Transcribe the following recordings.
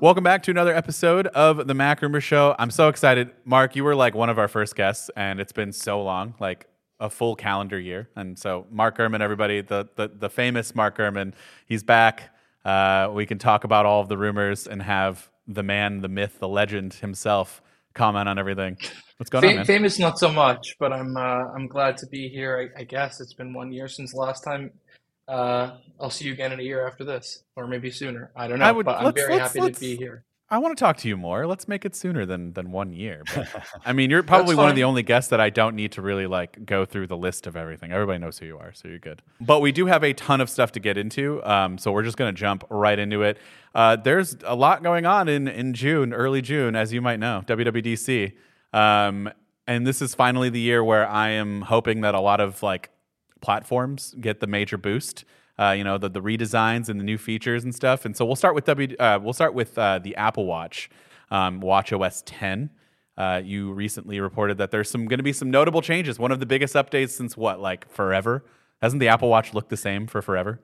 Welcome back to another episode of the Mac Rumor Show. I'm so excited. Mark, you were like one of our first guests, and it's been so long, like a full calendar year. And so, Mark Gurman, everybody, the, the, the famous Mark Gurman, he's back. Uh, we can talk about all of the rumors and have the man, the myth, the legend himself comment on everything. What's going Fam- on, man? Famous, not so much, but I'm uh, I'm glad to be here. I, I guess it's been one year since last time. Uh, I'll see you again in a year after this, or maybe sooner. I don't know, I would- but I'm very let's- happy let's- to be here. I want to talk to you more. Let's make it sooner than than one year. But, I mean, you're probably one of the only guests that I don't need to really like go through the list of everything. Everybody knows who you are, so you're good. But we do have a ton of stuff to get into, um, so we're just gonna jump right into it. Uh, there's a lot going on in in June, early June, as you might know, WWDC, um, and this is finally the year where I am hoping that a lot of like platforms get the major boost. Uh, you know the the redesigns and the new features and stuff. And so we'll start with W. Uh, we'll start with uh, the Apple Watch, um, Watch OS 10. Uh, you recently reported that there's some going to be some notable changes. One of the biggest updates since what, like forever? Hasn't the Apple Watch looked the same for forever?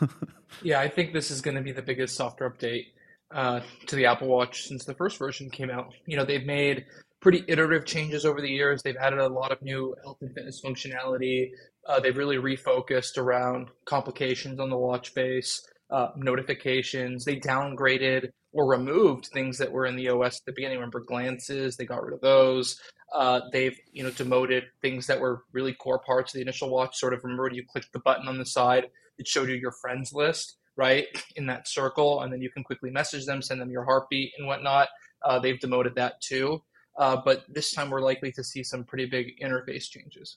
Yeah, I think this is going to be the biggest software update uh, to the Apple Watch since the first version came out. You know, they've made pretty iterative changes over the years. They've added a lot of new health and fitness functionality. Uh, they've really refocused around complications on the watch face, uh, notifications. They downgraded or removed things that were in the OS at the beginning. Remember glances? They got rid of those. Uh, they've you know demoted things that were really core parts of the initial watch. Sort of remember you clicked the button on the side, it showed you your friends list, right, in that circle, and then you can quickly message them, send them your heartbeat and whatnot. Uh, they've demoted that too. Uh, but this time we're likely to see some pretty big interface changes.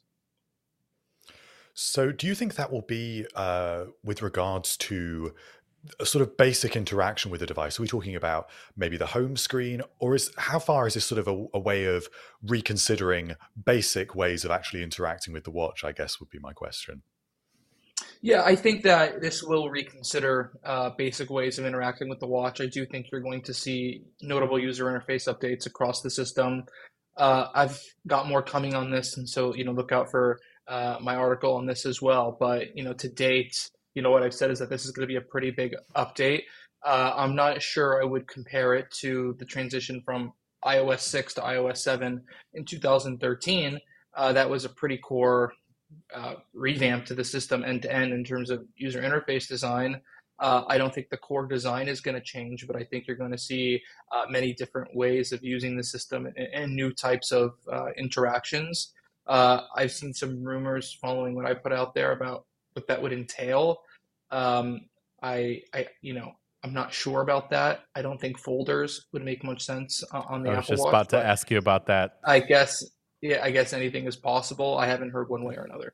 So, do you think that will be uh, with regards to a sort of basic interaction with the device? Are we talking about maybe the home screen, or is how far is this sort of a, a way of reconsidering basic ways of actually interacting with the watch? I guess would be my question. Yeah, I think that this will reconsider uh, basic ways of interacting with the watch. I do think you're going to see notable user interface updates across the system. Uh, I've got more coming on this, and so you know, look out for uh, my article on this as well. But you know, to date, you know what I've said is that this is going to be a pretty big update. Uh, I'm not sure I would compare it to the transition from iOS 6 to iOS 7 in 2013. Uh, that was a pretty core uh, revamp to the system end to end in terms of user interface design. Uh, I don't think the core design is going to change, but I think you're going to see uh, many different ways of using the system and, and new types of uh, interactions. Uh, I've seen some rumors following what I put out there about what that would entail. Um, I, I, you know, I'm not sure about that. I don't think folders would make much sense on the I was Apple just Watch. about to ask you about that. I guess, yeah, I guess anything is possible. I haven't heard one way or another.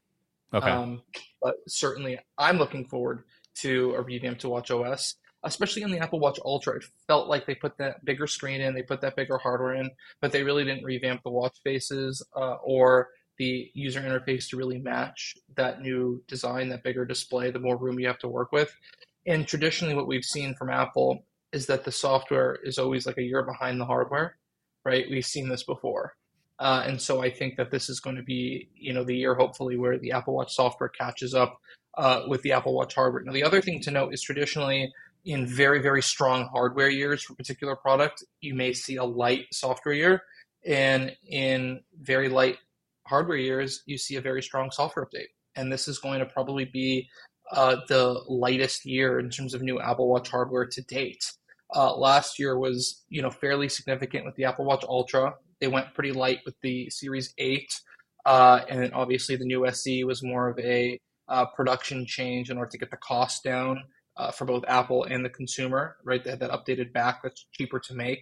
Okay. Um, but certainly, I'm looking forward to a revamp to Watch OS, especially on the Apple Watch Ultra. It felt like they put that bigger screen in, they put that bigger hardware in, but they really didn't revamp the watch faces uh, or the user interface to really match that new design, that bigger display, the more room you have to work with. And traditionally, what we've seen from Apple is that the software is always like a year behind the hardware, right? We've seen this before. Uh, and so I think that this is going to be, you know, the year hopefully where the Apple Watch software catches up uh, with the Apple Watch hardware. Now, the other thing to note is traditionally in very, very strong hardware years for particular product, you may see a light software year. And in very light hardware years, you see a very strong software update. And this is going to probably be uh, the lightest year in terms of new Apple Watch hardware to date. Uh, last year was, you know, fairly significant with the Apple Watch Ultra. They went pretty light with the Series 8. Uh, and obviously the new SE was more of a uh, production change in order to get the cost down uh, for both Apple and the consumer, right? They had that updated back that's cheaper to make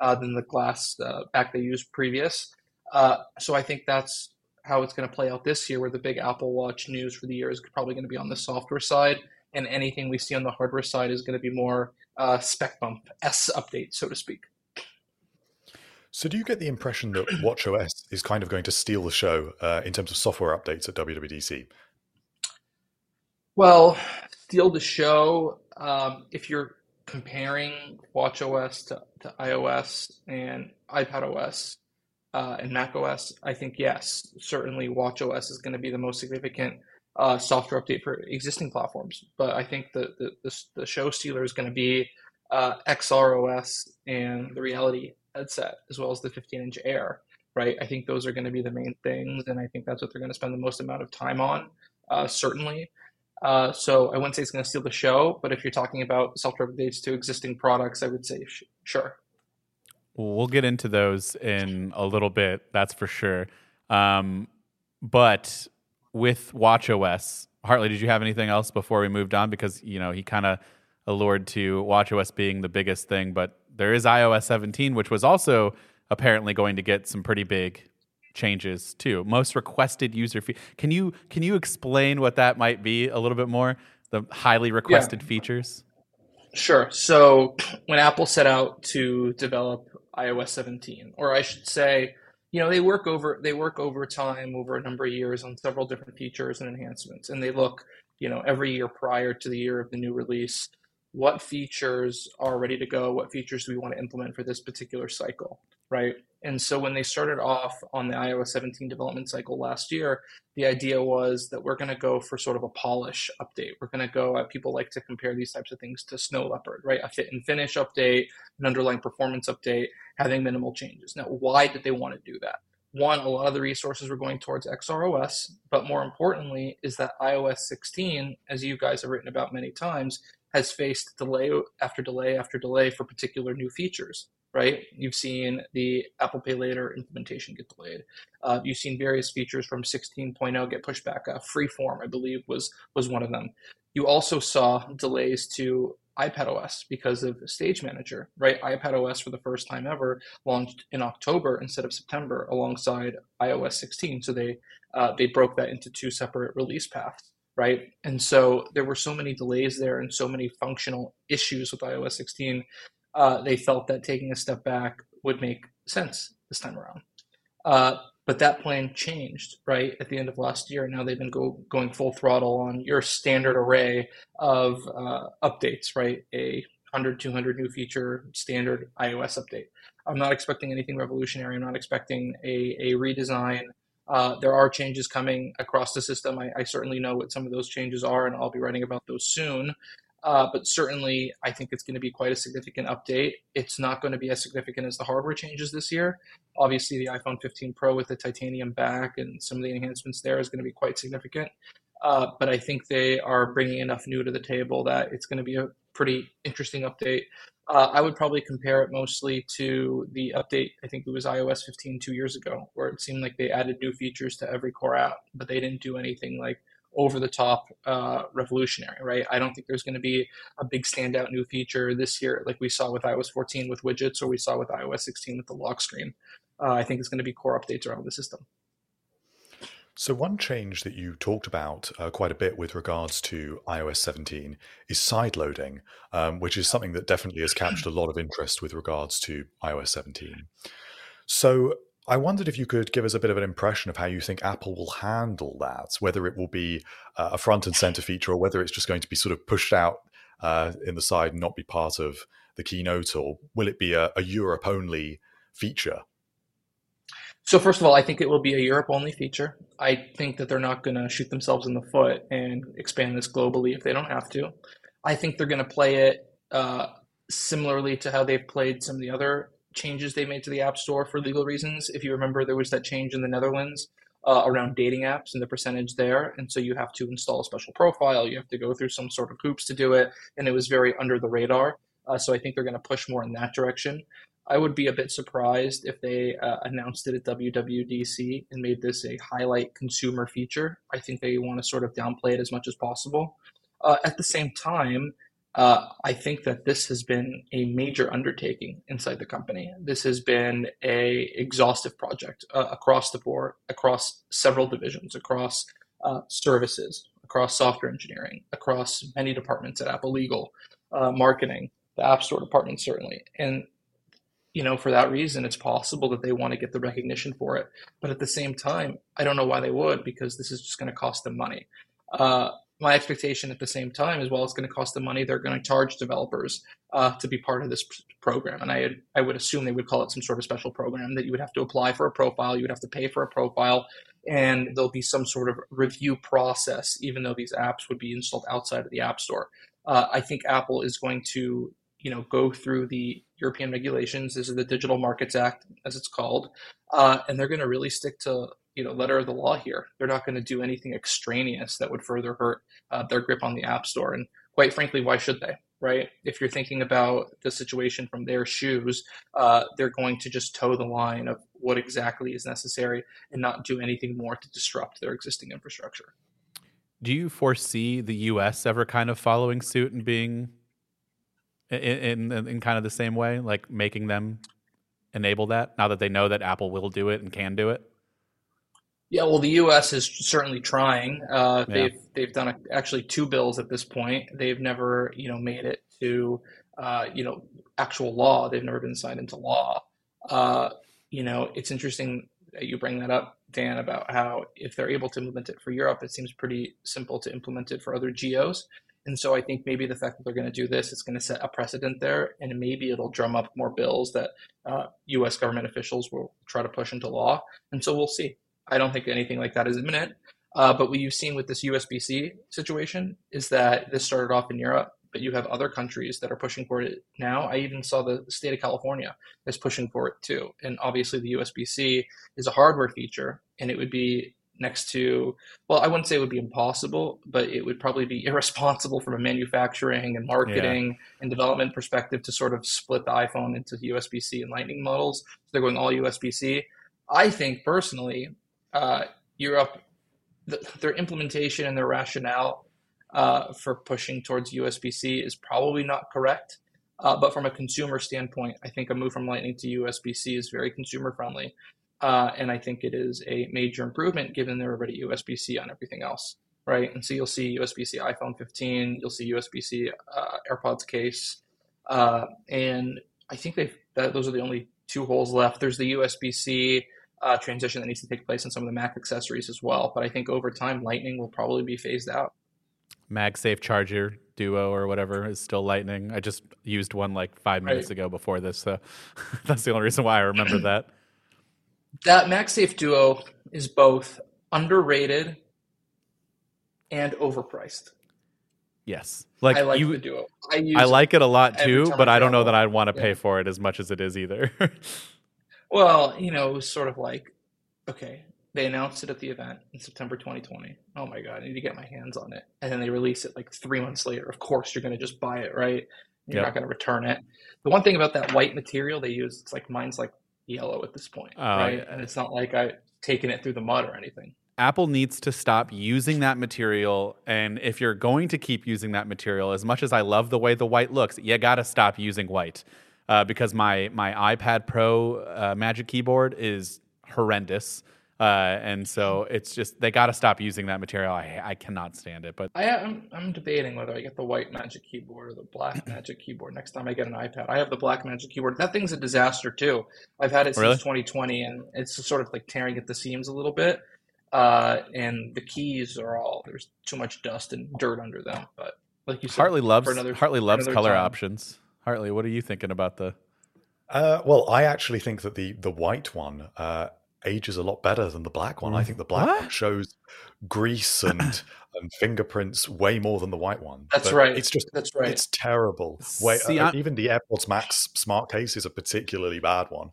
uh, than the glass back they used previous. Uh, so I think that's how it's going to play out this year, where the big Apple Watch news for the year is probably going to be on the software side, and anything we see on the hardware side is going to be more uh, spec bump S update, so to speak. So, do you get the impression that WatchOS is kind of going to steal the show uh, in terms of software updates at WWDC? Well, steal the show. Um, if you're comparing WatchOS to, to iOS and iPadOS uh, and macOS, I think yes, certainly WatchOS is going to be the most significant uh, software update for existing platforms. But I think the the, the, the show stealer is going to be uh, XROS and the Reality headset, as well as the 15 inch Air. Right, I think those are going to be the main things, and I think that's what they're going to spend the most amount of time on. Uh, certainly, uh, so I wouldn't say it's going to steal the show, but if you're talking about software updates to existing products, I would say sh- sure. We'll get into those in a little bit, that's for sure. Um, but with WatchOS, Hartley, did you have anything else before we moved on? Because you know he kind of allured to WatchOS being the biggest thing, but there is iOS 17, which was also apparently going to get some pretty big changes too. Most requested user fee. Can you can you explain what that might be a little bit more? The highly requested yeah. features. Sure. So when Apple set out to develop iOS 17, or I should say, you know, they work over they work over time over a number of years on several different features and enhancements, and they look, you know, every year prior to the year of the new release, what features are ready to go, what features do we want to implement for this particular cycle, right? And so when they started off on the iOS 17 development cycle last year, the idea was that we're going to go for sort of a polish update. We're going to go, uh, people like to compare these types of things to Snow Leopard, right? A fit and finish update, an underlying performance update, having minimal changes. Now, why did they want to do that? One, a lot of the resources were going towards XROS, but more importantly, is that iOS 16, as you guys have written about many times, has faced delay after delay after delay for particular new features right? You've seen the Apple Pay Later implementation get delayed. Uh, you've seen various features from 16.0 get pushed back. Uh, Freeform, I believe, was was one of them. You also saw delays to iPadOS because of Stage Manager, right? iPadOS for the first time ever launched in October instead of September, alongside iOS 16. So they uh, they broke that into two separate release paths right? And so there were so many delays there and so many functional issues with iOS 16 uh, they felt that taking a step back would make sense this time around. Uh, but that plan changed right at the end of last year. And now they've been go, going full throttle on your standard array of uh, updates, right? A 100, 200 new feature standard iOS update. I'm not expecting anything revolutionary. I'm not expecting a, a redesign. Uh, there are changes coming across the system. I, I, certainly know what some of those changes are, and I'll be writing about those soon. Uh, but certainly, I think it's going to be quite a significant update. It's not going to be as significant as the hardware changes this year. Obviously, the iPhone 15 Pro with the titanium back and some of the enhancements there is going to be quite significant. Uh, but I think they are bringing enough new to the table that it's going to be a pretty interesting update. Uh, I would probably compare it mostly to the update, I think it was iOS 15 two years ago, where it seemed like they added new features to every core app, but they didn't do anything like over the top uh, revolutionary, right? I don't think there's going to be a big standout new feature this year, like we saw with iOS 14 with widgets, or we saw with iOS 16 with the lock screen. Uh, I think it's going to be core updates around the system. So, one change that you talked about uh, quite a bit with regards to iOS 17 is side loading, um, which is something that definitely has captured a lot of interest with regards to iOS 17. So, I wondered if you could give us a bit of an impression of how you think Apple will handle that, whether it will be uh, a front and center feature or whether it's just going to be sort of pushed out uh, in the side and not be part of the keynote, or will it be a, a Europe only feature? So, first of all, I think it will be a Europe only feature. I think that they're not going to shoot themselves in the foot and expand this globally if they don't have to. I think they're going to play it uh, similarly to how they've played some of the other changes they made to the App Store for legal reasons. If you remember, there was that change in the Netherlands uh, around dating apps and the percentage there. And so you have to install a special profile, you have to go through some sort of hoops to do it. And it was very under the radar. Uh, so I think they're going to push more in that direction. I would be a bit surprised if they uh, announced it at WWDC and made this a highlight consumer feature. I think they want to sort of downplay it as much as possible. Uh, at the same time, uh, I think that this has been a major undertaking inside the company. This has been a exhaustive project uh, across the board, across several divisions, across uh, services, across software engineering, across many departments at Apple Legal, uh, marketing, the App Store department certainly, and you know for that reason it's possible that they want to get the recognition for it. But at the same time i don't know why they would because this is just going to cost them money. Uh, my expectation at the same time as well it's going to cost them money they're going to charge developers uh, to be part of this program. And I, I would assume they would call it some sort of special program that you would have to apply for a profile you would have to pay for a profile and there'll be some sort of review process even though these apps would be installed outside of the app store. Uh, i think apple is going to you know go through the european regulations this is the digital markets act as it's called uh, and they're going to really stick to you know letter of the law here. They're not going to do anything extraneous that would further hurt uh, their grip on the app store. And quite frankly, why should they? Right? If you're thinking about the situation from their shoes, uh, they're going to just toe the line of what exactly is necessary and not do anything more to disrupt their existing infrastructure. Do you foresee the U.S. ever kind of following suit and being in, in, in kind of the same way, like making them enable that now that they know that Apple will do it and can do it? Yeah, well, the U.S. is certainly trying. Uh, yeah. They've they've done a, actually two bills at this point. They've never you know made it to uh, you know actual law. They've never been signed into law. Uh, you know, it's interesting that you bring that up, Dan, about how if they're able to implement it for Europe, it seems pretty simple to implement it for other geos. And so I think maybe the fact that they're going to do this, it's going to set a precedent there, and maybe it'll drum up more bills that U.S. Uh, government officials will try to push into law. And so we'll see. I don't think anything like that is imminent. Uh, but what you've seen with this USB-C situation is that this started off in Europe, but you have other countries that are pushing for it now. I even saw the state of California is pushing for it too. And obviously, the USB-C is a hardware feature, and it would be next to well i wouldn't say it would be impossible but it would probably be irresponsible from a manufacturing and marketing yeah. and development perspective to sort of split the iphone into usb-c and lightning models so they're going all usb-c i think personally uh, Europe, the, their implementation and their rationale uh, for pushing towards USB C is probably not correct. Uh, but from a consumer standpoint, I think a move from Lightning to USB C is very consumer friendly. Uh, and I think it is a major improvement given they're already USB C on everything else, right? And so you'll see USB C iPhone 15, you'll see USB C uh, AirPods case. Uh, and I think they've, that, those are the only two holes left. There's the USB C uh, transition that needs to take place in some of the Mac accessories as well. But I think over time, Lightning will probably be phased out. MagSafe charger Duo or whatever is still Lightning. I just used one like five minutes right. ago before this, so that's the only reason why I remember that. That MagSafe Duo is both underrated and overpriced. Yes, like I like you, the Duo. I, I like it a lot too, but I don't know that I'd want to pay for it as much as it is either. Well, you know, it was sort of like, okay, they announced it at the event in September 2020. Oh my god, I need to get my hands on it. And then they release it like three months later. Of course, you're going to just buy it, right? You're yep. not going to return it. The one thing about that white material they use, it's like mine's like yellow at this point, uh, right? And it's not like I've taken it through the mud or anything. Apple needs to stop using that material. And if you're going to keep using that material, as much as I love the way the white looks, you got to stop using white uh, because my my iPad Pro uh, Magic Keyboard is horrendous. Uh, and so it's just they got to stop using that material. I I cannot stand it. But I am I'm debating whether I get the white Magic Keyboard or the black Magic Keyboard next time I get an iPad. I have the black Magic Keyboard. That thing's a disaster too. I've had it since 2020, and it's sort of like tearing at the seams a little bit. Uh, and the keys are all there's too much dust and dirt under them. But like you said, Hartley loves another, Hartley loves color time. options. Hartley, what are you thinking about the? Uh, well, I actually think that the the white one uh, ages a lot better than the black one. I think the black what? one shows grease and and fingerprints way more than the white one. That's but right. It's just that's right. It's terrible. Wait, See, uh, even the AirPods Max smart case is a particularly bad one.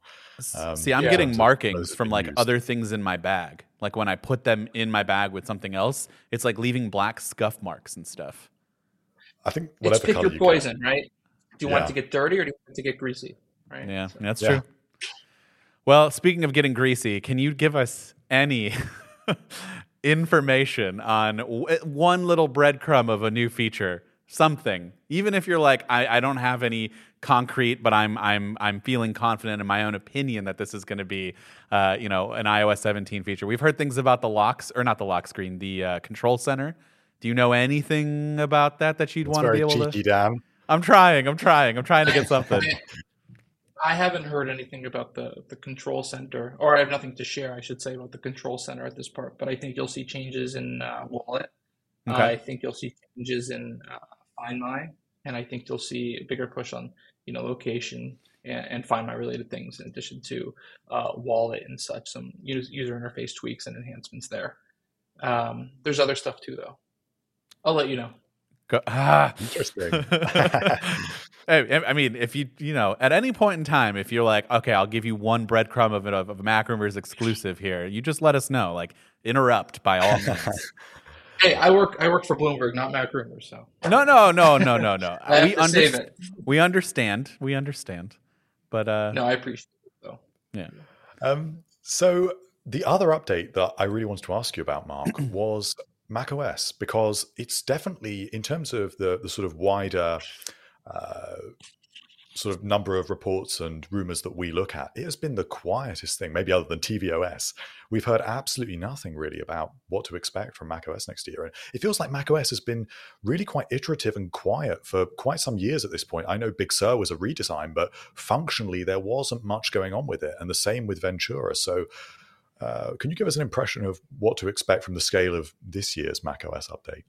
Um, See, I'm yeah, getting markings from like used. other things in my bag. Like when I put them in my bag with something else, it's like leaving black scuff marks and stuff. I think whatever it's pick your poison, get. right? Do you yeah. want it to get dirty or do you want it to get greasy? Right. Yeah, so. that's yeah. true. Well, speaking of getting greasy, can you give us any information on w- one little breadcrumb of a new feature? Something, even if you're like, I, I don't have any concrete, but I'm I'm I'm feeling confident in my own opinion that this is going to be, uh, you know, an iOS 17 feature. We've heard things about the locks or not the lock screen, the uh, control center. Do you know anything about that that you'd want to be able to? Dan. I'm trying. I'm trying. I'm trying to get something. I haven't heard anything about the the control center, or I have nothing to share, I should say, about the control center at this part. But I think you'll see changes in uh, wallet. Okay. I think you'll see changes in uh, Find My, and I think you'll see a bigger push on you know location and, and Find My related things, in addition to uh, wallet and such. Some user interface tweaks and enhancements there. Um, there's other stuff too, though. I'll let you know. Go, ah. Interesting. Hey, I mean, if you you know at any point in time, if you're like, okay, I'll give you one breadcrumb of it of, of Mac Rumors exclusive here, you just let us know. Like, interrupt by all means. Hey, I work I work for Bloomberg, not Mac Rumors, so no, no, no, no, no, no. I have we to save it. We understand. We understand. But uh, No, I appreciate it though. yeah. Um, so the other update that I really wanted to ask you about, Mark, was macOS because it's definitely in terms of the the sort of wider uh, sort of number of reports and rumors that we look at, it has been the quietest thing, maybe other than tvOS. We've heard absolutely nothing really about what to expect from macOS next year. And it feels like macOS has been really quite iterative and quiet for quite some years at this point. I know Big Sur was a redesign, but functionally there wasn't much going on with it. And the same with Ventura. So uh, can you give us an impression of what to expect from the scale of this year's macOS update?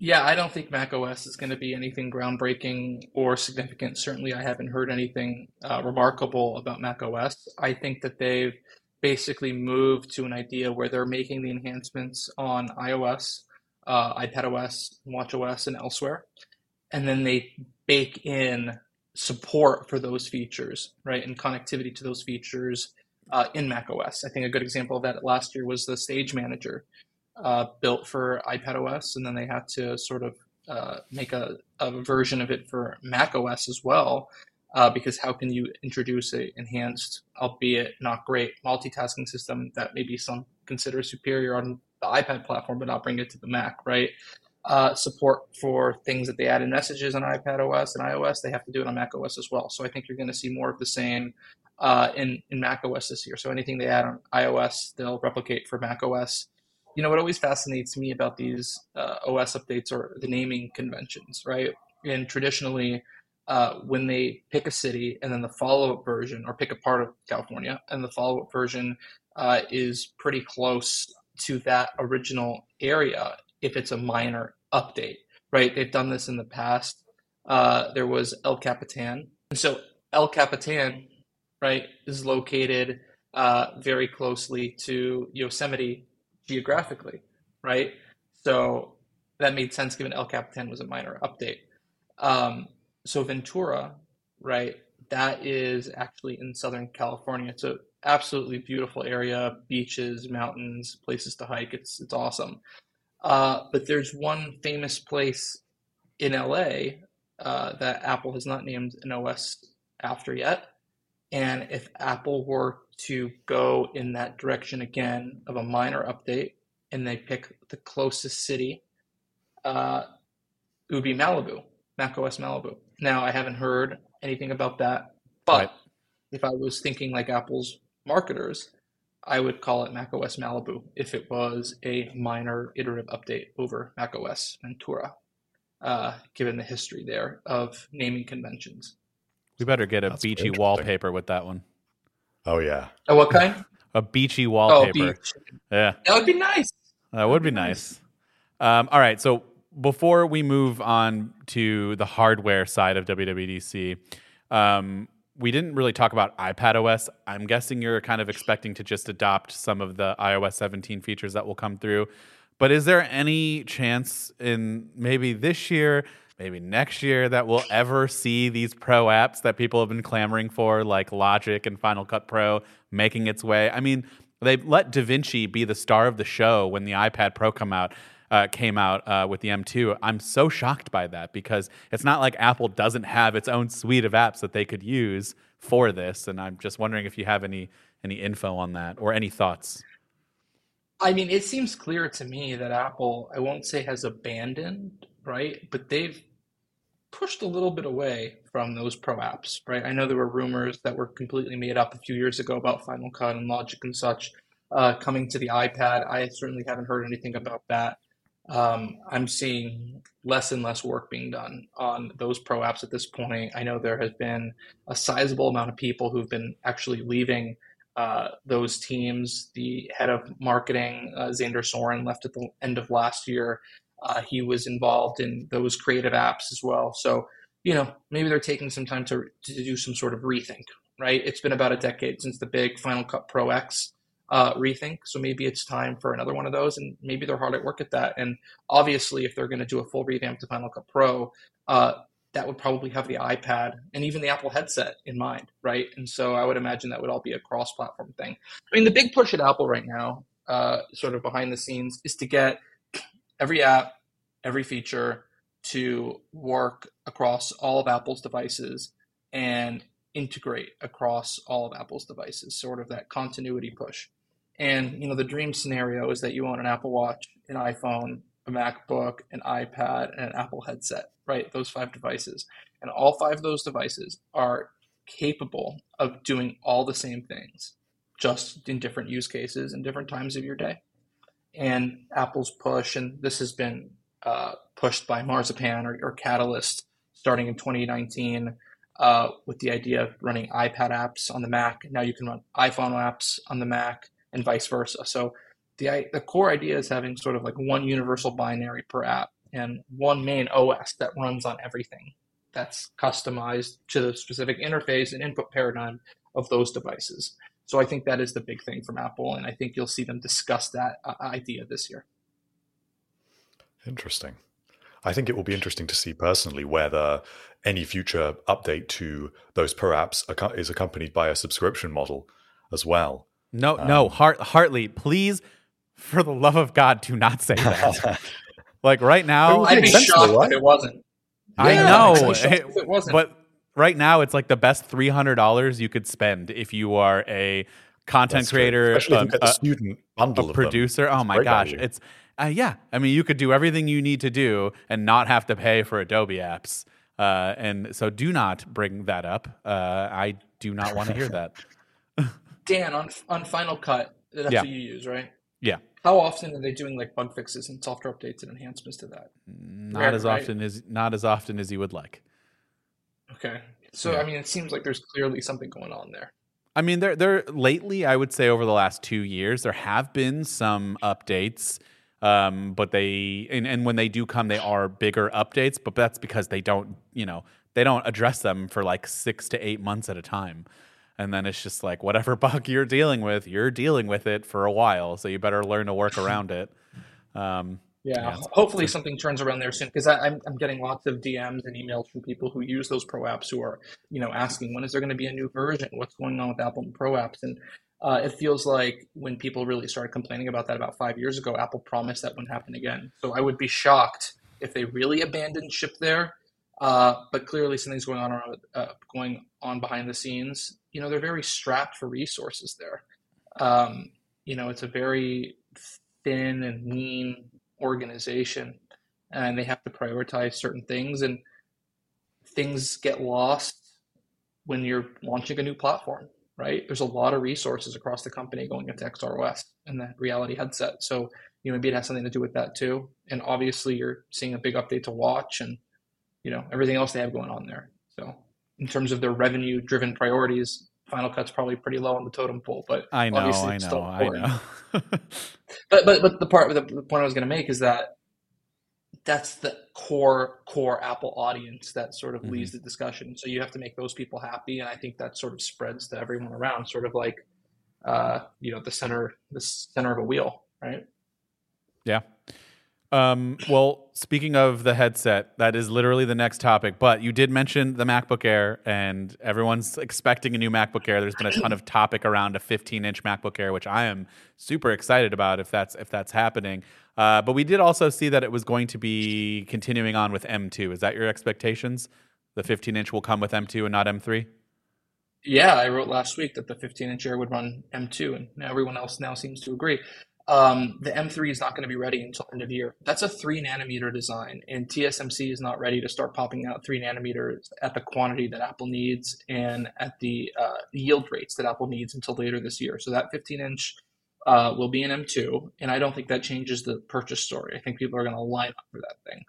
Yeah, I don't think Mac OS is going to be anything groundbreaking or significant. Certainly, I haven't heard anything uh, remarkable about Mac OS. I think that they've basically moved to an idea where they're making the enhancements on iOS, uh, iPad OS, Watch OS, and elsewhere. And then they bake in support for those features, right, and connectivity to those features uh, in Mac OS. I think a good example of that last year was the Stage Manager uh, built for iPad OS, and then they had to sort of uh, make a, a version of it for Mac OS as well. Uh, because how can you introduce a enhanced, albeit not great, multitasking system that maybe some consider superior on the iPad platform, but not bring it to the Mac, right? Uh, support for things that they add in messages on iPad OS and iOS, they have to do it on Mac OS as well. So I think you're going to see more of the same uh, in in Mac OS this year. So anything they add on iOS, they'll replicate for Mac OS you know what always fascinates me about these uh, OS updates are the naming conventions, right? And traditionally, uh, when they pick a city and then the follow-up version, or pick a part of California, and the follow-up version uh, is pretty close to that original area, if it's a minor update, right? They've done this in the past. Uh, there was El Capitan, and so El Capitan, right, is located uh, very closely to Yosemite geographically, right? So that made sense given El Capitan was a minor update. Um, so Ventura, right, that is actually in Southern California. It's an absolutely beautiful area, beaches, mountains, places to hike. It's it's awesome. Uh, but there's one famous place in LA uh, that Apple has not named an OS after yet. And if Apple were to go in that direction again of a minor update and they pick the closest city, uh, it would be Malibu, macOS Malibu. Now, I haven't heard anything about that, but Right. if I was thinking like Apple's marketers, I would call it macOS Malibu if it was a minor iterative update over macOS Ventura, uh, given the history there of naming conventions. We better get a That's beachy interesting. wallpaper with that one. Oh yeah. Oh, what kind? A beachy Oh, wallpaper. beach. Yeah. That would be nice. That would be nice. Um, all right. So before we move on to the hardware side of WWDC, um, we didn't really talk about iPad OS. I'm guessing you're kind of expecting to just adopt some of the iOS 17 features that will come through. But is there any chance in maybe this year, maybe next year, that we'll ever see these pro apps that people have been clamoring for, like Logic and Final Cut Pro, making its way? I mean, they let DaVinci be the star of the show when the iPad Pro come out. Uh, came out uh, with the M2. I'm so shocked by that because it's not like Apple doesn't have its own suite of apps that they could use for this, and I'm just wondering if you have any any info on that or any thoughts. I mean, it seems clear to me that Apple, I won't say has abandoned, right? But they've pushed a little bit away from those pro apps, right? I know there were rumors that were completely made up a few years ago about Final Cut and Logic and such uh, coming to the iPad. I certainly haven't heard anything about that. Um, I'm seeing less and less work being done on those pro apps at this point. I know there has been a sizable amount of people who've been actually leaving uh, those teams. The head of marketing, uh, Xander Soren, left at the end of last year. Uh, he was involved in those creative apps as well. So, you know, maybe they're taking some time to, to do some sort of rethink, right? It's been about a decade since the big Final Cut Pro X uh, rethink. So maybe it's time for another one of those, and maybe they're hard at work at that. And obviously, if they're going to do a full revamp to Final Cut Pro, uh, that would probably have the iPad and even the Apple headset in mind, right? And so I would imagine that would all be a cross-platform thing. I mean, the big push at Apple right now, uh, sort of behind the scenes, is to get every app, every feature to work across all of Apple's devices and integrate across all of Apple's devices, sort of that continuity push. And you know, the dream scenario is that you own an Apple Watch, an iPhone, a MacBook, an iPad, and an Apple headset, right? Those five devices. And all five of those devices are capable of doing all the same things, just in different use cases and different times of your day. And Apple's push, and this has been uh, pushed by Marzipan or, or, Catalyst starting in 2019 uh, with the idea of running iPad apps on the Mac. Now you can run iPhone apps on the Mac and vice versa. So the the core idea is having sort of like one universal binary per app and one main OS that runs on everything that's customized to the specific interface and input paradigm of those devices. So I think that is the big thing from Apple, and I think you'll see them discuss that uh, idea this year. Interesting. I think it will be interesting to see personally whether any future update to those per apps is accompanied by a subscription model as well. No, um, no, Hart, Hartley, please, for the love of God, do not say that. like right now, I'd be shocked right? if it wasn't. I know, it, it wasn't. but right now it's like the best three hundred dollars you could spend if you are a content That's creator, a, a, student bundle, a producer. Oh my gosh, value. it's uh, yeah. I mean, you could do everything you need to do and not have to pay for Adobe apps. Uh, and so, do not bring that up. Uh, I do not want to hear that. Dan, on on Final Cut, that's yeah. what you use, right? Yeah. How often are they doing like bug fixes and software updates and enhancements to that? Not Rare, as right? often as not as often as you would like. Okay. So yeah. I mean, it seems like there's clearly something going on there. I mean, there there lately, I would say over the last two years, there have been some updates. Um, but they and, and when they do come, they are bigger updates. But that's because they don't, you know, they don't address them for like six to eight months at a time and then it's just like whatever bug you're dealing with, you're dealing with it for a while, so you better learn to work around it. Um, yeah, yeah hopefully something turns around there soon because I'm I'm getting lots of DMs and emails from people who use those pro apps who are you know asking when is there going to be a new version? What's going on with Apple and Pro apps? And uh, it feels like when people really started complaining about that about five years ago, Apple promised that wouldn't happen again. So I would be shocked if they really abandoned ship there. Uh, but clearly something's going on around, uh, going on behind the scenes you know they're very strapped for resources there. Um, you know, it's a very thin and lean organization, and they have to prioritize certain things, and things get lost when you're launching a new platform. Right? There's a lot of resources across the company going into XROS and the Reality headset. So you know, maybe it has something to do with that too. And obviously, you're seeing a big update to watch and you know everything else they have going on there. So in terms of their revenue driven priorities, Final Cut's probably pretty low on the totem pole. But I know, obviously I know, I know. but but but the part the, the point I was going to make is that that's the core core Apple audience that sort of mm-hmm. leads the discussion. So you have to make those people happy, and I think that sort of spreads to everyone around, sort of like uh, you know the center the center of a wheel, right? Yeah. Um, well, speaking of the headset, that is literally the next topic. But you did mention the MacBook Air, and everyone's expecting a new MacBook Air. There's been a ton of topic around a 15-inch MacBook Air, which I am super excited about if that's if that's happening. Uh, but we did also see that it was going to be continuing on with M2. Is that your expectations? The 15-inch will come with M2 and not M3. Yeah, I wrote last week that the 15-inch Air would run M2, and everyone else now seems to agree. Um, the M3 is not going to be ready until end of year. That's a three nanometer design, and TSMC is not ready to start popping out three nanometers at the quantity that Apple needs and at the uh, yield rates that Apple needs until later this year. So that 15 inch uh, will be an M2, and I don't think that changes the purchase story. I think people are going to line up for that thing.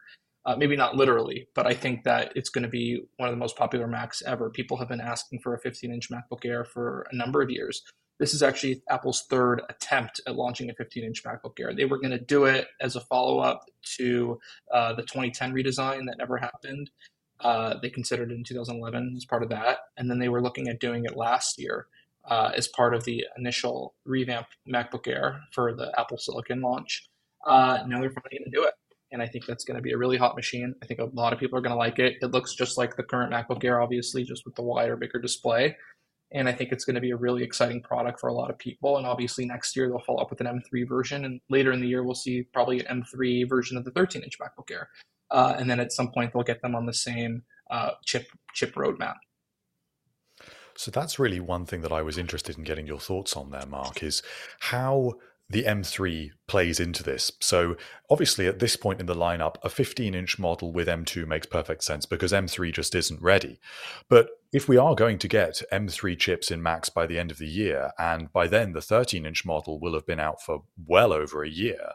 Uh, maybe not literally, but I think that it's going to be one of the most popular Macs ever. People have been asking for a 15 inch MacBook Air for a number of years this is actually Apple's third attempt at launching a 15 inch MacBook Air. They were going to do it as a follow up to uh, the 2010 redesign that never happened. Uh, they considered it in 2011 as part of that. And then they were looking at doing it last year uh, as part of the initial revamped MacBook Air for the Apple Silicon launch. Uh, now they're finally going to do it. And I think that's going to be a really hot machine. I think a lot of people are going to like it. It looks just like the current MacBook Air, obviously, just with the wider, bigger display. And I think it's going to be a really exciting product for a lot of people. And obviously, next year they'll follow up with an M3 version. And later in the year, we'll see probably an M3 version of the 13 inch MacBook Air. Uh, and then at some point, they'll get them on the same uh, chip chip roadmap. So that's really one thing that I was interested in getting your thoughts on there, Mark, is how the M3 plays into this. So, obviously, at this point in the lineup, a 15 inch model with M2 makes perfect sense because M3 just isn't ready. But if we are going to get M3 chips in Macs by the end of the year, and by then the 13 inch model will have been out for well over a year,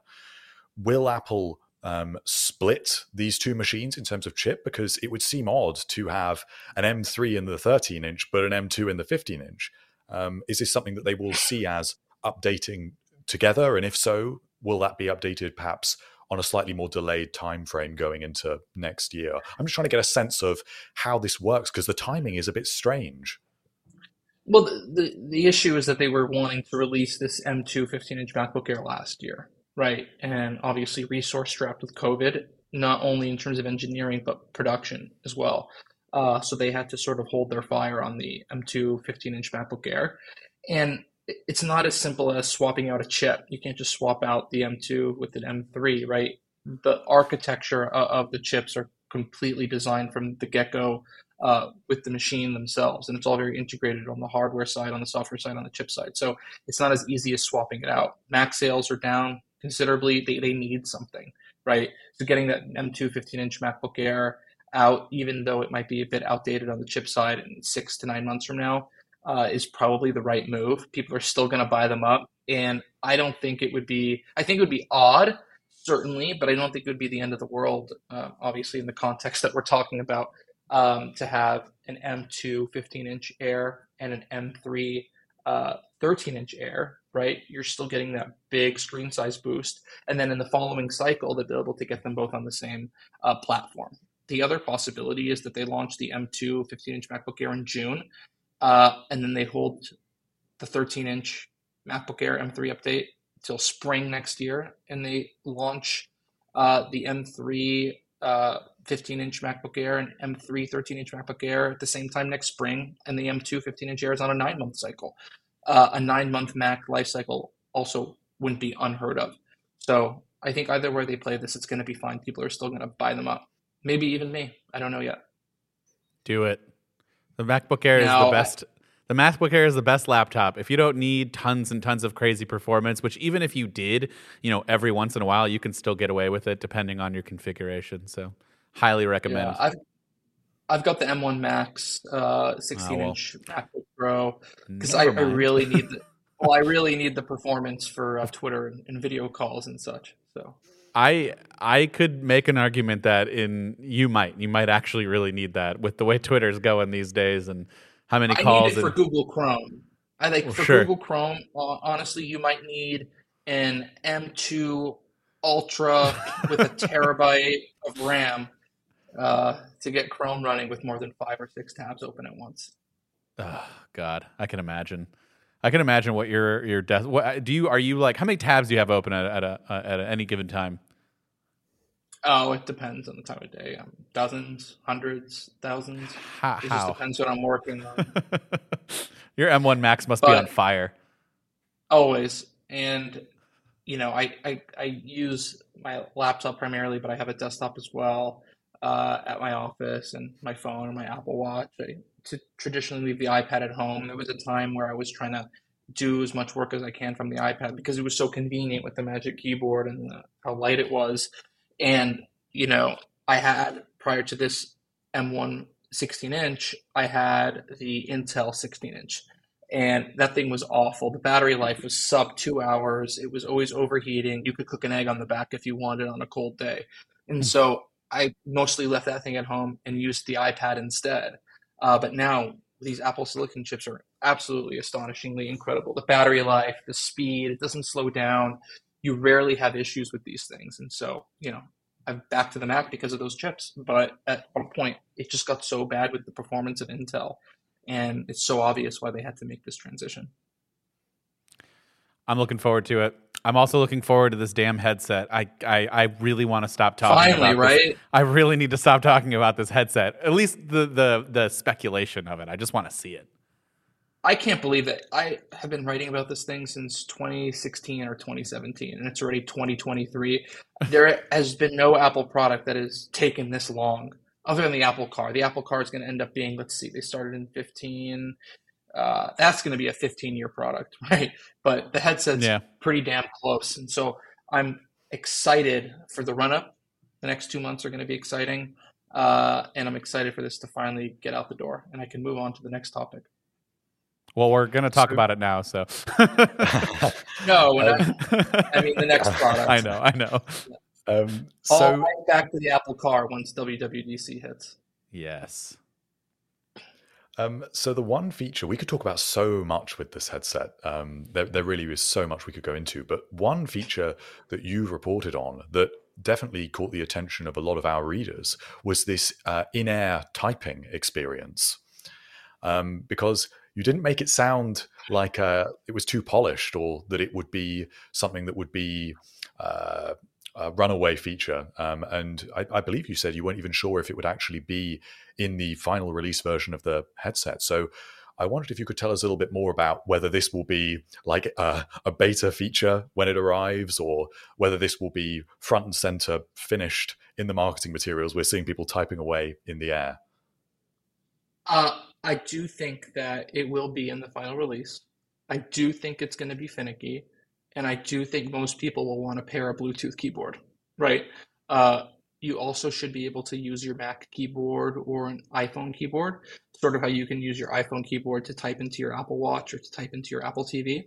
will Apple um, split these two machines in terms of chip? Because it would seem odd to have an M3 in the 13 inch, but an M2 in the 15 inch. Um, is this something that they will see as updating together? And if so, will that be updated perhaps on a slightly more delayed time frame going into next year? I'm just trying to get a sense of how this works because the timing is a bit strange. Well, the, the, the issue is that they were wanting to release this M2 15 inch MacBook Air last year, right? And obviously, resource strapped with COVID, not only in terms of engineering, but production as well. Uh, so they had to sort of hold their fire on the M2 15 inch MacBook Air. And it's not as simple as swapping out a chip. You can't just swap out the M2 with an M3, right? The architecture of the chips are completely designed from the get go uh, with the machine themselves, and it's all very integrated on the hardware side, on the software side, on the chip side. So it's not as easy as swapping it out. Mac sales are down considerably. They, they need something, right? So getting that M2 15 inch MacBook Air out, even though it might be a bit outdated on the chip side in six to nine months from now, uh, is probably the right move. People are still going to buy them up, and I don't think it would be. I think it would be odd, certainly, but I don't think it would be the end of the world. Uh, obviously, in the context that we're talking about, um, to have an M2 15 inch Air and an M3 uh, 13 inch Air, right? You're still getting that big screen size boost, and then in the following cycle, they'll be able to get them both on the same uh, platform. The other possibility is that they launch the M2 15 inch MacBook Air in June uh, and then they hold the 13 inch MacBook Air M3 update till spring next year, and they launch uh, the M3 uh, 15 inch MacBook Air and M3 13 inch MacBook Air at the same time next spring, and the M2 15 inch Air is on a nine month cycle. Uh, a nine month Mac life cycle also wouldn't be unheard of. So I think either way they play this, it's going to be fine. People are still going to buy them up. Maybe even me. I don't know yet. Do it. The MacBook Air now, is the best. The MacBook Air is the best laptop. If you don't need tons and tons of crazy performance, which even if you did, you know, every once in a while, you can still get away with it depending on your configuration. So, highly recommend. Yeah, I've, I've got the M1 Max, uh, 16 well, inch MacBook Pro, because I, I, really need the. Well, I really need the performance for uh, Twitter and, and video calls and such. So I I could make an argument that in you might you might actually really need that with the way Twitter's going these days and how many calls. I need it for Google Chrome. I think well, for sure. Google Chrome, uh, honestly, you might need an M2 Ultra with a terabyte of RAM uh, to get Chrome running with more than five or six tabs open at once. Oh, God, I can imagine. I can imagine what your your desk. What do you are you like? How many tabs do you have open at, at a at any given time? Oh, it depends on the time of day. Um, dozens, hundreds, thousands. How? It just depends what I'm working on. your M1 Max must but be on fire. Always, and you know, I, I I use my laptop primarily, but I have a desktop as well uh, at my office and my phone and my Apple Watch. I to traditionally leave the iPad at home. There was a time where I was trying to do as much work as I can from the iPad because it was so convenient with the Magic Keyboard and the, how light it was. And you know, I had prior to this M1 16 inch, I had the Intel 16 inch. And that thing was awful. The battery life was sub two hours. It was always overheating. You could cook an egg on the back if you wanted on a cold day. And hmm. so I mostly left that thing at home and used the iPad instead. Uh, but now these Apple Silicon chips are absolutely astonishingly incredible. The battery life, the speed, it doesn't slow down. You rarely have issues with these things. And so, you know, I'm back to the Mac because of those chips. But at one point, it just got so bad with the performance of Intel. And it's so obvious why they had to make this transition. I'm looking forward to it. I'm also looking forward to this damn headset. I I, I really want to stop talking. Finally, about right? This. I really need to stop talking about this headset. At least the the the speculation of it. I just want to see it. I can't believe it. I have been writing about this thing since 2016 or 2017, and it's already 2023. there has been no Apple product that has taken this long, other than the Apple Car. The Apple Car is going to end up being, let's see, they started in 15. Uh, that's going to be a 15 year product, right? But the headset's Yeah. pretty damn close. And so I'm excited for the run up. The next two months are going to be exciting. Uh, and I'm excited for this to finally get out the door and I can move on to the next topic. Well, we're gonna talk So- about it now. So. No, when I, I mean the next product. I know. I know. um, so right back to the Apple Car once WWDC hits. Yes. Um, so the one feature we could talk about so much with this headset. Um, there, there really is so much we could go into, but one feature that you've reported on that definitely caught the attention of a lot of our readers was this uh, in-air typing experience. Um, because you didn't make it sound like uh, it was too polished or that it would be something that would be uh, a runaway feature. Um, and I, I believe you said you weren't even sure if it would actually be in the final release version of the headset. So I wondered if you could tell us a little bit more about whether this will be like a, a beta feature when it arrives, or whether this will be front and center finished in the marketing materials. We're seeing people typing away in the air. Uh, I do think that it will be in the final release. I do think it's going to be finicky, and I do think most people will want to pair a Bluetooth keyboard, right? Uh, you also should be able to use your Mac keyboard or an iPhone keyboard, sort of how you can use your iPhone keyboard to type into your Apple Watch or to type into your Apple TV.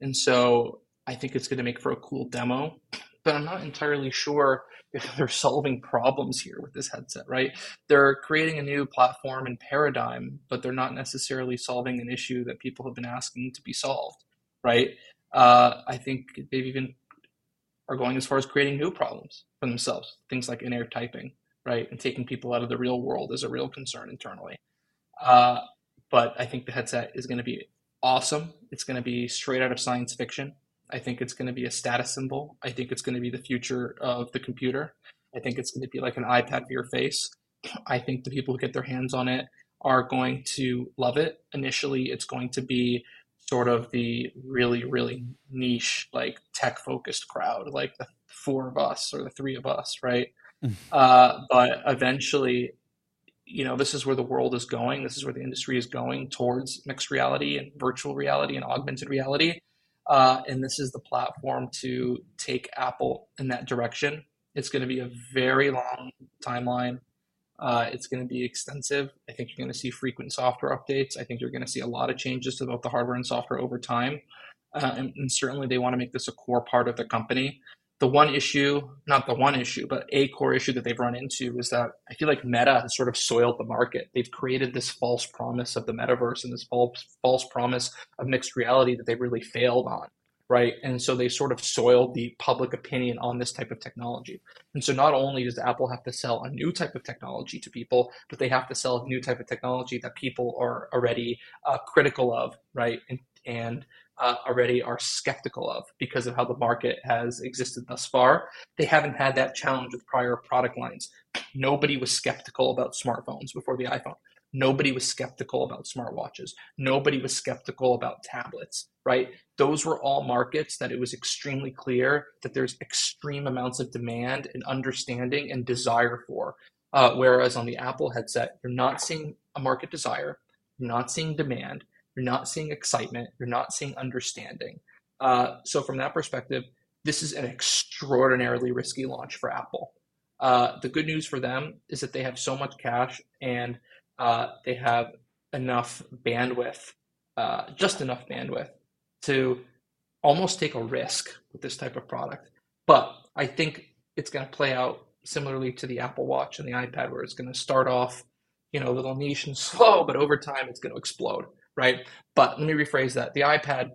And so I think it's going to make for a cool demo, but I'm not entirely sure if they're solving problems here with this headset, right? They're creating a new platform and paradigm, but they're not necessarily solving an issue that people have been asking to be solved, right? Uh, I think they've even are going as far as creating new problems for themselves, things like in-air typing, right, and taking people out of the real world is a real concern internally. Uh, but I think the headset is going to be awesome. It's going to be straight out of science fiction. I think it's going to be a status symbol. I think it's going to be the future of the computer. I think it's going to be like an iPad for your face. I think the people who get their hands on it are going to love it. Initially, it's going to be sort of the really, really niche, like tech focused crowd, like the four of us or the three of us, right? uh, but eventually, you know, this is where the world is going. This is where the industry is going towards mixed reality and virtual reality and augmented reality. Uh, and this is the platform to take Apple in that direction. It's going to be a very long timeline. Uh, it's going to be extensive. I think you're going to see frequent software updates. I think you're going to see a lot of changes to both the hardware and software over time. Uh, and, and certainly they want to make this a core part of the company. The one issue, not the one issue, but a core issue that they've run into is that I feel like Meta has sort of soiled the market. They've created this false promise of the metaverse and this false, false promise of mixed reality that they really failed on right? And so they sort of soiled the public opinion on this type of technology. And so not only does Apple have to sell a new type of technology to people, but they have to sell a new type of technology that people are already uh, critical of, right? And, and uh, already are skeptical of because of how the market has existed thus far. They haven't had that challenge with prior product lines. Nobody was skeptical about smartphones before the iPhone. Nobody was skeptical about smartwatches. Nobody was skeptical about tablets, right? Those were all markets that it was extremely clear that there's extreme amounts of demand and understanding and desire for. Uh, whereas on the Apple headset, you're not seeing a market desire, you're not seeing demand, you're not seeing excitement, you're not seeing understanding. Uh, so, from that perspective, this is an extraordinarily risky launch for Apple. Uh, the good news for them is that they have so much cash and uh, they have enough bandwidth, uh, just enough bandwidth to almost take a risk with this type of product. But I think it's going to play out similarly to the Apple Watch and the iPad, where it's going to start off you know, a little niche and slow, but over time it's going to explode, right? But let me rephrase that. The iPad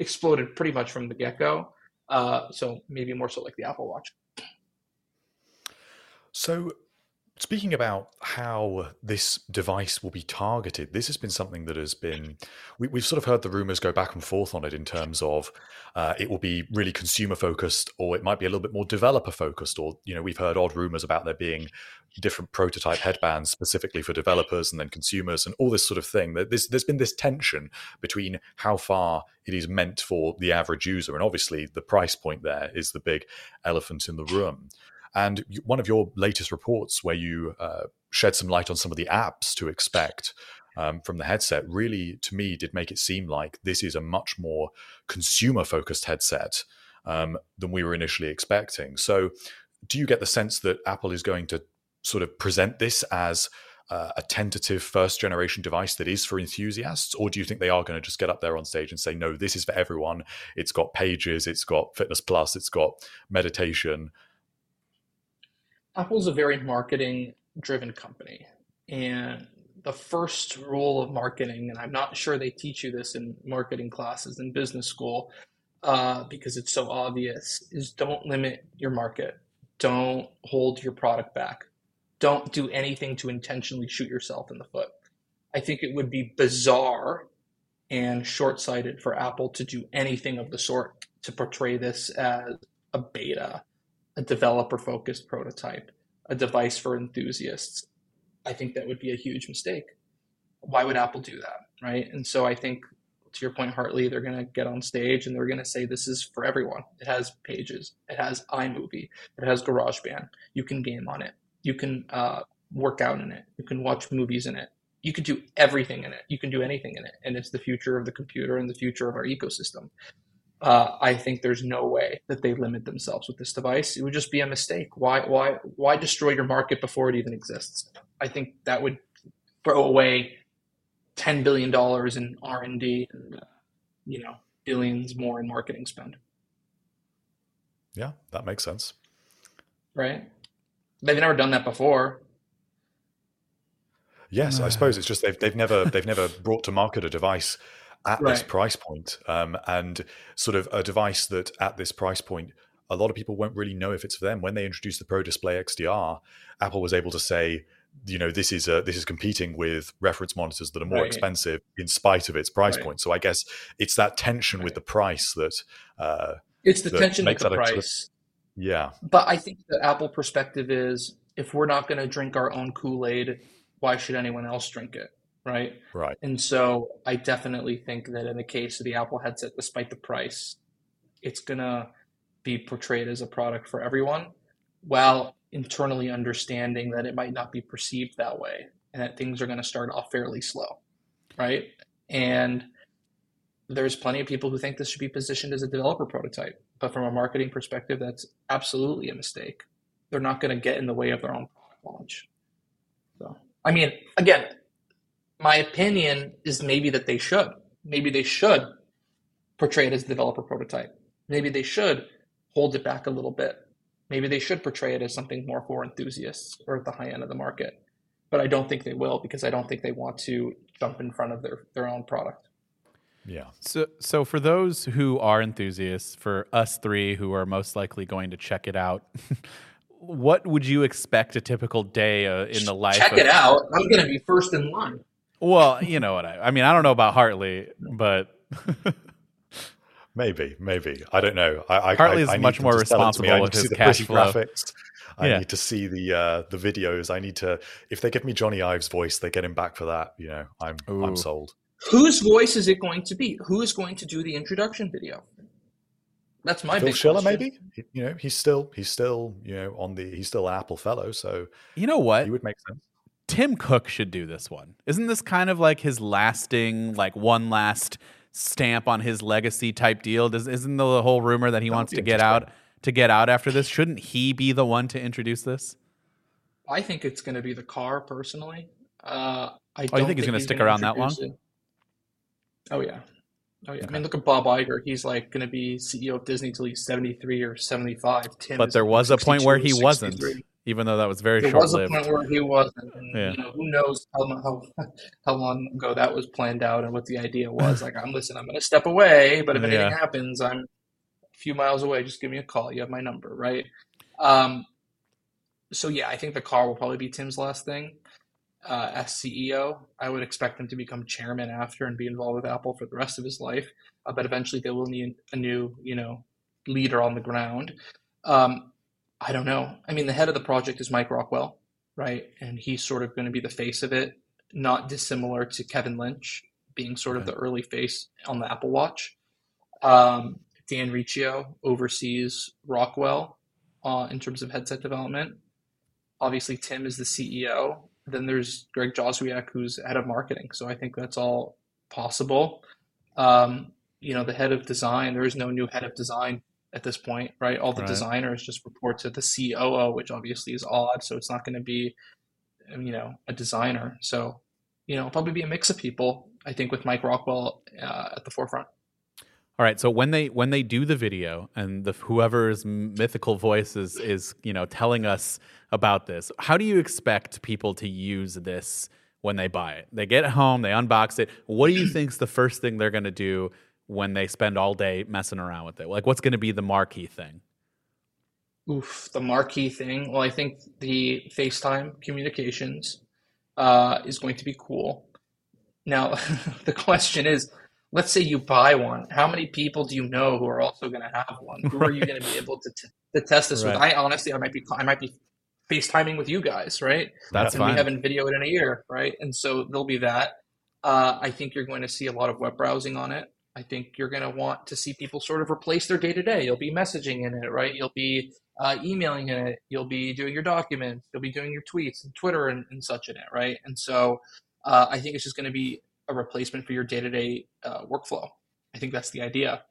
exploded pretty much from the get go. Uh, so maybe more so like the Apple Watch. So Speaking about how this device will be targeted, this has been something that has been, we, have sort of heard the rumors go back and forth on it in terms of uh, it will be really consumer focused or it might be a little bit more developer focused. Or, you know, we've heard odd rumors about there being different prototype headbands specifically for developers and then consumers and all this sort of thing. There's, there's been this tension between how far it is meant for the average user. And obviously, the price point there is the big elephant in the room. And one of your latest reports, where you uh, shed some light on some of the apps to expect um, from the headset, really to me did make it seem like this is a much more consumer focused headset um, than we were initially expecting. So, do you get the sense that Apple is going to sort of present this as uh, a tentative first generation device that is for enthusiasts? Or do you think they are going to just get up there on stage and say no this is for everyone. It's got pages it's got fitness plus it's got meditation Apple's a very marketing driven company. And the first rule of marketing, and I'm not sure they teach you this in marketing classes in business school uh, because it's so obvious, is don't limit your market. Don't hold your product back. Don't do anything to intentionally shoot yourself in the foot. I think it would be bizarre and short sighted for Apple to do anything of the sort to portray this as a beta a developer focused prototype, a device for enthusiasts. I think that would be a huge mistake. Why would Apple do that? Right. And so I think to your point, Hartley, they're going to get on stage and they're going to say this is for everyone. It has pages, it has iMovie, it has GarageBand. You can game on it, you can uh, work out in it, you can watch movies in it, you can do everything in it, you can do anything in it, and it's the future of the computer and the future of our ecosystem uh, I think there's no way that they limit themselves with this device. It would just be a mistake. Why, why, why destroy your market before it even exists? I think that would throw away ten billion dollars in R and D, and uh, you know, billions more in marketing spend. Yeah, that makes sense. Right? They've never done that before. Yes, I suppose it's just they've they've never they've never brought to market a device at right. this price point, um, and sort of a device that at this price point a lot of people won't really know if it's for them. When they introduced the Pro Display XDR, Apple was able to say, you know, this is a, this is competing with reference monitors that are more right. expensive in spite of its price right. point. So I guess it's that tension with the price that uh, it's the tension with the price. Sort of, yeah, but I think the Apple perspective is if we're not going to drink our own Kool Aid, why should anyone else drink it? Right? Right. And so I definitely think that in the case of the Apple headset, despite the price, it's gonna be portrayed as a product for everyone, while internally understanding that it might not be perceived that way, and that things are gonna start off fairly slow, right? And there's plenty of people who think this should be positioned as a developer prototype, but from a marketing perspective, that's absolutely a mistake. They're not going to get in the way of their own product launch. So, I mean, again, my opinion is maybe that they should. Maybe they should portray it as a developer prototype. Maybe they should hold it back a little bit. Maybe they should portray it as something more for enthusiasts or at the high end of the market. But I don't think they will because I don't think they want to jump in front of their, their own product. Yeah. So, so for those who are enthusiasts, for us three who are most likely going to check it out, what would you expect a typical day uh, in the life? Check of- it out. I'm going to be first in line. Well, you know what I. I mean, I don't know about Hartley, but maybe, maybe I don't know. I, Hartley is I, I much more responsible with his cash flow. Graphics. I yeah. need to see the uh, the videos. I need to. If they give me Jony Ive's voice, they get him back for that. You know, I'm Ooh. I'm sold. Whose voice is it going to be? Who is going to do the introduction video? That's my Phil big Schiller, question. maybe. You know, he's still he's still you know on the he's still an Apple fellow, so you know what he would make sense. Tim Cook should do this one. Isn't this kind of like his lasting, like one last stamp on his legacy type deal? Does, isn't the whole rumor that he that wants to get out to get out after this? Shouldn't he be the one to introduce this? I think it's going to be the car personally. Uh, I oh, you think he's going to stick around that long? It. Oh yeah, oh yeah. Okay. I mean, look at Bob Iger. He's like going to be CEO of Disney till he's seventy three or seventy five. Tim but there was a point where he wasn't. Even though that was very there short was a point where he wasn't, and Yeah. you know who knows how, how how long ago that was planned out and what the idea was. Like, I'm listen, I'm going to step away, but if anything Yeah. happens, I'm a few miles away. Just give me a call. You have my number, right? Um, so yeah, I think the car will probably be Tim's last thing. Uh, as CEO, I would expect him to become chairman after and be involved with Apple for the rest of his life. Uh, but eventually, they will need a new, you know, leader on the ground. Um, I don't know. I mean, the head of the project is Mike Rockwell, right? And he's sort of going to be the face of it, not dissimilar to Kevin Lynch being sort of the early face on the Apple Watch. Um, Dan Riccio oversees Rockwell uh, in terms of headset development. Obviously, Tim is the CEO. Then there's Greg Joswiak, who's head of marketing. So I think that's all possible. Um, you know, the head of design, there is no new head of design at this point, right? All the Right. designers just report to the COO, which obviously is odd. So it's not going to be, you know, a designer. So, you know, probably be a mix of people. I think with Mike Rockwell uh, at the forefront. All right. So when they when they do the video and the whoever's mythical voice is is you know telling us about this, how do you expect people to use this when they buy it? They get home, they unbox it. What do you think's the first thing they're going to do when they spend all day messing around with it? Like, what's going to be the marquee thing? Oof, the marquee thing. Well, I think the FaceTime communications uh, is going to be cool. Now, the question is, let's say you buy one. How many people do you know who are also going to have one? Who are you going to be able to, t- to test this with? I honestly, I might be, I might be FaceTiming with you guys, right? That's and fine. we haven't videoed in a year, right? And so there'll be that. Uh, I think you're going to see a lot of web browsing on it. I think you're going to want to see people sort of replace their day to day. You'll be messaging in it, right? You'll be uh, emailing in it. You'll be doing your documents. You'll be doing your tweets and Twitter and, and such in it, right? And so uh, I think it's just going to be a replacement for your day to day workflow. I think that's the idea.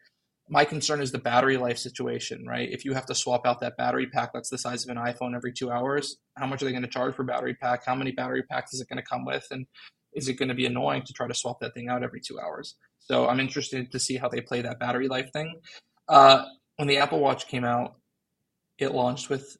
My concern is the battery life situation, right? If you have to swap out that battery pack that's the size of an iPhone every two hours, how much are they going to charge for battery pack? How many battery packs is it going to come with? And is it going to be annoying to try to swap that thing out every two hours? So I'm interested to see how they play that battery life thing. Uh, when the Apple Watch came out, it launched with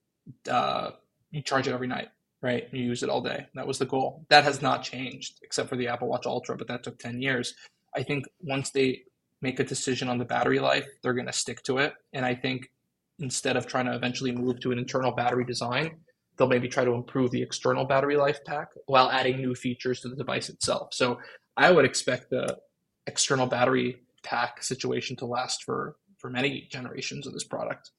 uh, you charge it every night, right? You use it all day. That was the goal. That has not changed except for the Apple Watch Ultra, but that took 10 years. I think once they make a decision on the battery life, they're going to stick to it. And I think instead of trying to eventually move to an internal battery design, they'll maybe try to improve the external battery life pack while adding new features to the device itself. So I would expect the external battery pack situation to last for for many generations of this product,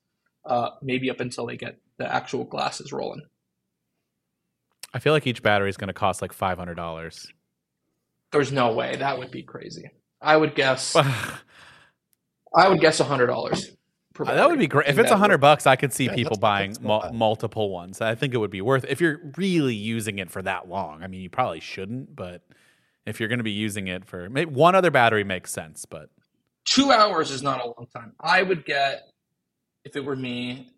uh, maybe up until they get the actual glasses rolling. I feel like each battery is going to cost like five hundred dollars. There's no way that would be crazy. I would guess. I would guess hundred dollars. that would be great. If it's a hundred bucks, I could see Yeah, people buying that's mul- multiple ones. I think it would be worth. If you're really using it for that long, I mean, you probably shouldn't, but if you're going to be using it for maybe one other battery makes sense. But Two hours is not a long time. I would get, if it were me,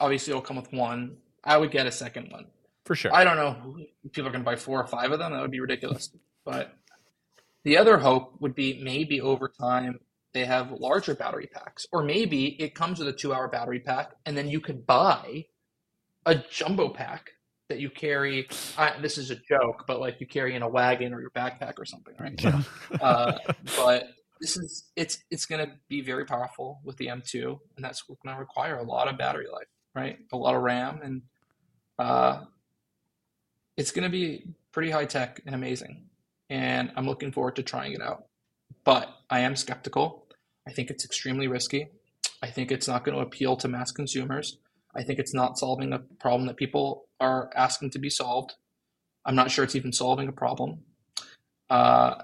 obviously it'll come with one. I would get a second one. for sure, I don't know. People are going to buy four or five of them. That would be ridiculous. But the other hope would be maybe over time they have larger battery packs, or maybe it comes with a two-hour battery pack, and then you could buy a jumbo pack that you carry. I, this is a joke, but like you carry in a wagon or your backpack or something, right? Yeah. uh, but this is it's it's going to be very powerful with the M2, and that's going to require a lot of battery life, right? A lot of RAM, and uh, it's going to be pretty high tech and amazing. And I'm looking forward to trying it out. But I am skeptical. I think it's extremely risky. I think it's not going to appeal to mass consumers. I think it's not solving a problem that people are asking to be solved. I'm not sure it's even solving a problem. Uh,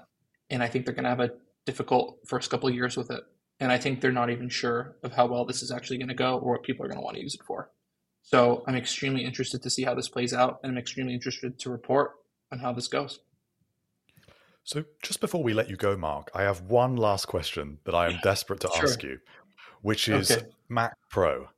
and I think they're going to have a difficult first couple of years with it. And I think they're not even sure of how well this is actually going to go or what people are going to want to use it for. So I'm extremely interested to see how this plays out, and I'm extremely interested to report on how this goes. So, just before we let you go, Mark, I have one last question that I am desperate to Sure. ask you, which is Okay. Mac Pro.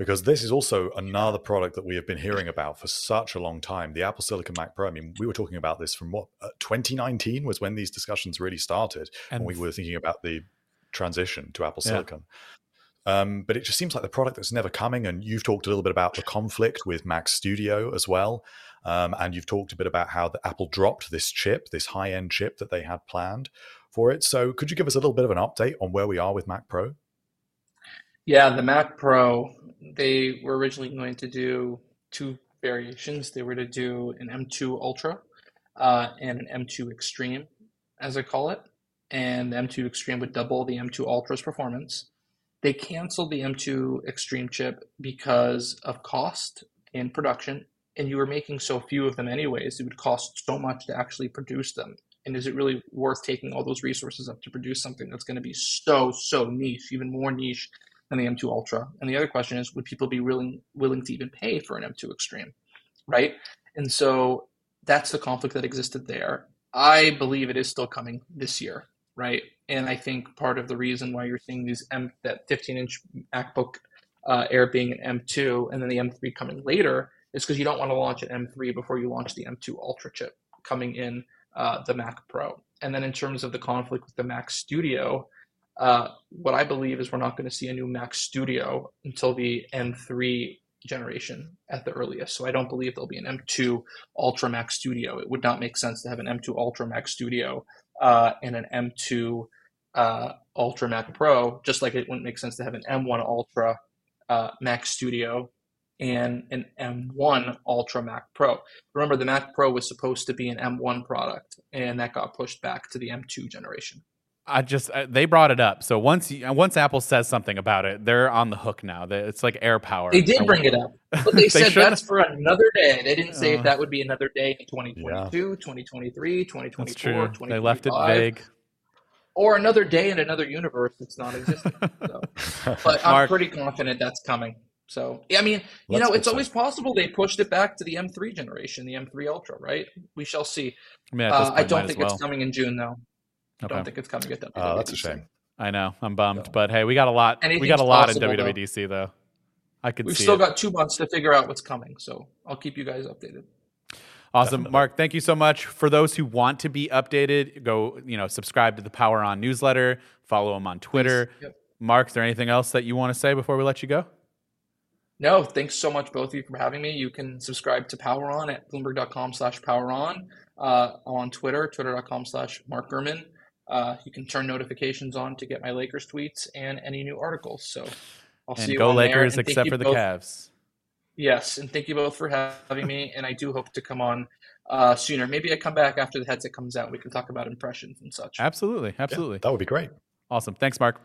Because this is also another product that we have been hearing about for such a long time. The Apple Silicon Mac Pro. I mean, we were talking about this from what, uh, 2019 was when these discussions really started. and when we were thinking about the transition to Apple Yeah. Silicon. Um, but it just seems like the product that's never coming. And you've talked a little bit about the conflict with Mac Studio as well. Um, and you've talked a bit about how the Apple dropped this chip, this high end chip that they had planned for it. So could you give us a little bit of an update on where we are with Mac Pro? Yeah, the Mac Pro, they were originally going to do two variations. They were to do an M2 Ultra uh, and an M2 Extreme, as I call it. And the M2 Extreme would double the M2 Ultra's performance. They canceled the M2 Extreme chip because of cost in production, and you were making so few of them anyways. It would cost so much to actually produce them. And is it really worth taking all those resources up to produce something that's going to be so, so niche, even more niche than the M2 Ultra? And the other question is, would people be willing willing to even pay for an M2 Extreme, right? And so that's the conflict that existed there. I believe it is still coming this year, right? And I think part of the reason why you're seeing these M that 15 inch MacBook uh, Air being an M2 and then the M3 coming later is because you don't want to launch an M3 before you launch the M2 Ultra chip coming in uh, the Mac Pro. And then in terms of the conflict with the Mac Studio, uh, what I believe is we're not going to see a new Mac Studio until the M3 generation at the earliest. So I don't believe there'll be an M2 Ultra Mac Studio. It would not make sense to have an M2 Ultra Mac Studio uh, and an M2 uh, Ultra Mac Pro, just like it wouldn't make sense to have an M1 Ultra uh, Mac Studio and an M1 Ultra Mac Pro. Remember, the Mac Pro was supposed to be an M1 product, and that got pushed back to the M2 generation. I just uh, they brought it up. So once once Apple says something about it, they're on the hook now. It's like AirPower. They did bring it up, but they, they said should that's for another day. They didn't say uh, if that would be another day in 2022, yeah. 2023, 2024, They left it vague. Or another day in another universe that's not existing. So. but I'm pretty confident that's coming. So I mean, you know, it's always possible they pushed it back to the M3 generation, the M3 Ultra, right? We shall see. I, mean, uh, I don't think well. it's coming in June though. Okay. Don't think it's coming at WWDC. Oh, that's a shame. I know. I'm bummed, so. but hey, we got a lot. we got a lot possible, in WWDC though. though. I could. We've still it. got two months to figure out what's coming, so I'll keep you guys updated. Awesome, Definitely. Mark. Thank you so much. For those who want to be updated, go you know subscribe to the Power On newsletter. Follow him on Twitter. Yep. Mark, is there anything else that you want to say before we let you go? No, thanks so much both of you for having me. You can subscribe to Power On at bloomberg.com slash power on, uh, on Twitter, twitter.com slash Mark Gurman. Uh, you can turn notifications on to get my Lakers tweets and any new articles. So I'll and see you go Lakers, except for the both. Cavs. Yes, and thank you both for having me. And I do hope to come on uh, sooner. Maybe I come back after the headset comes out. We can talk about impressions and such. Absolutely, absolutely. Yeah, that would be great. Awesome. Thanks, Mark.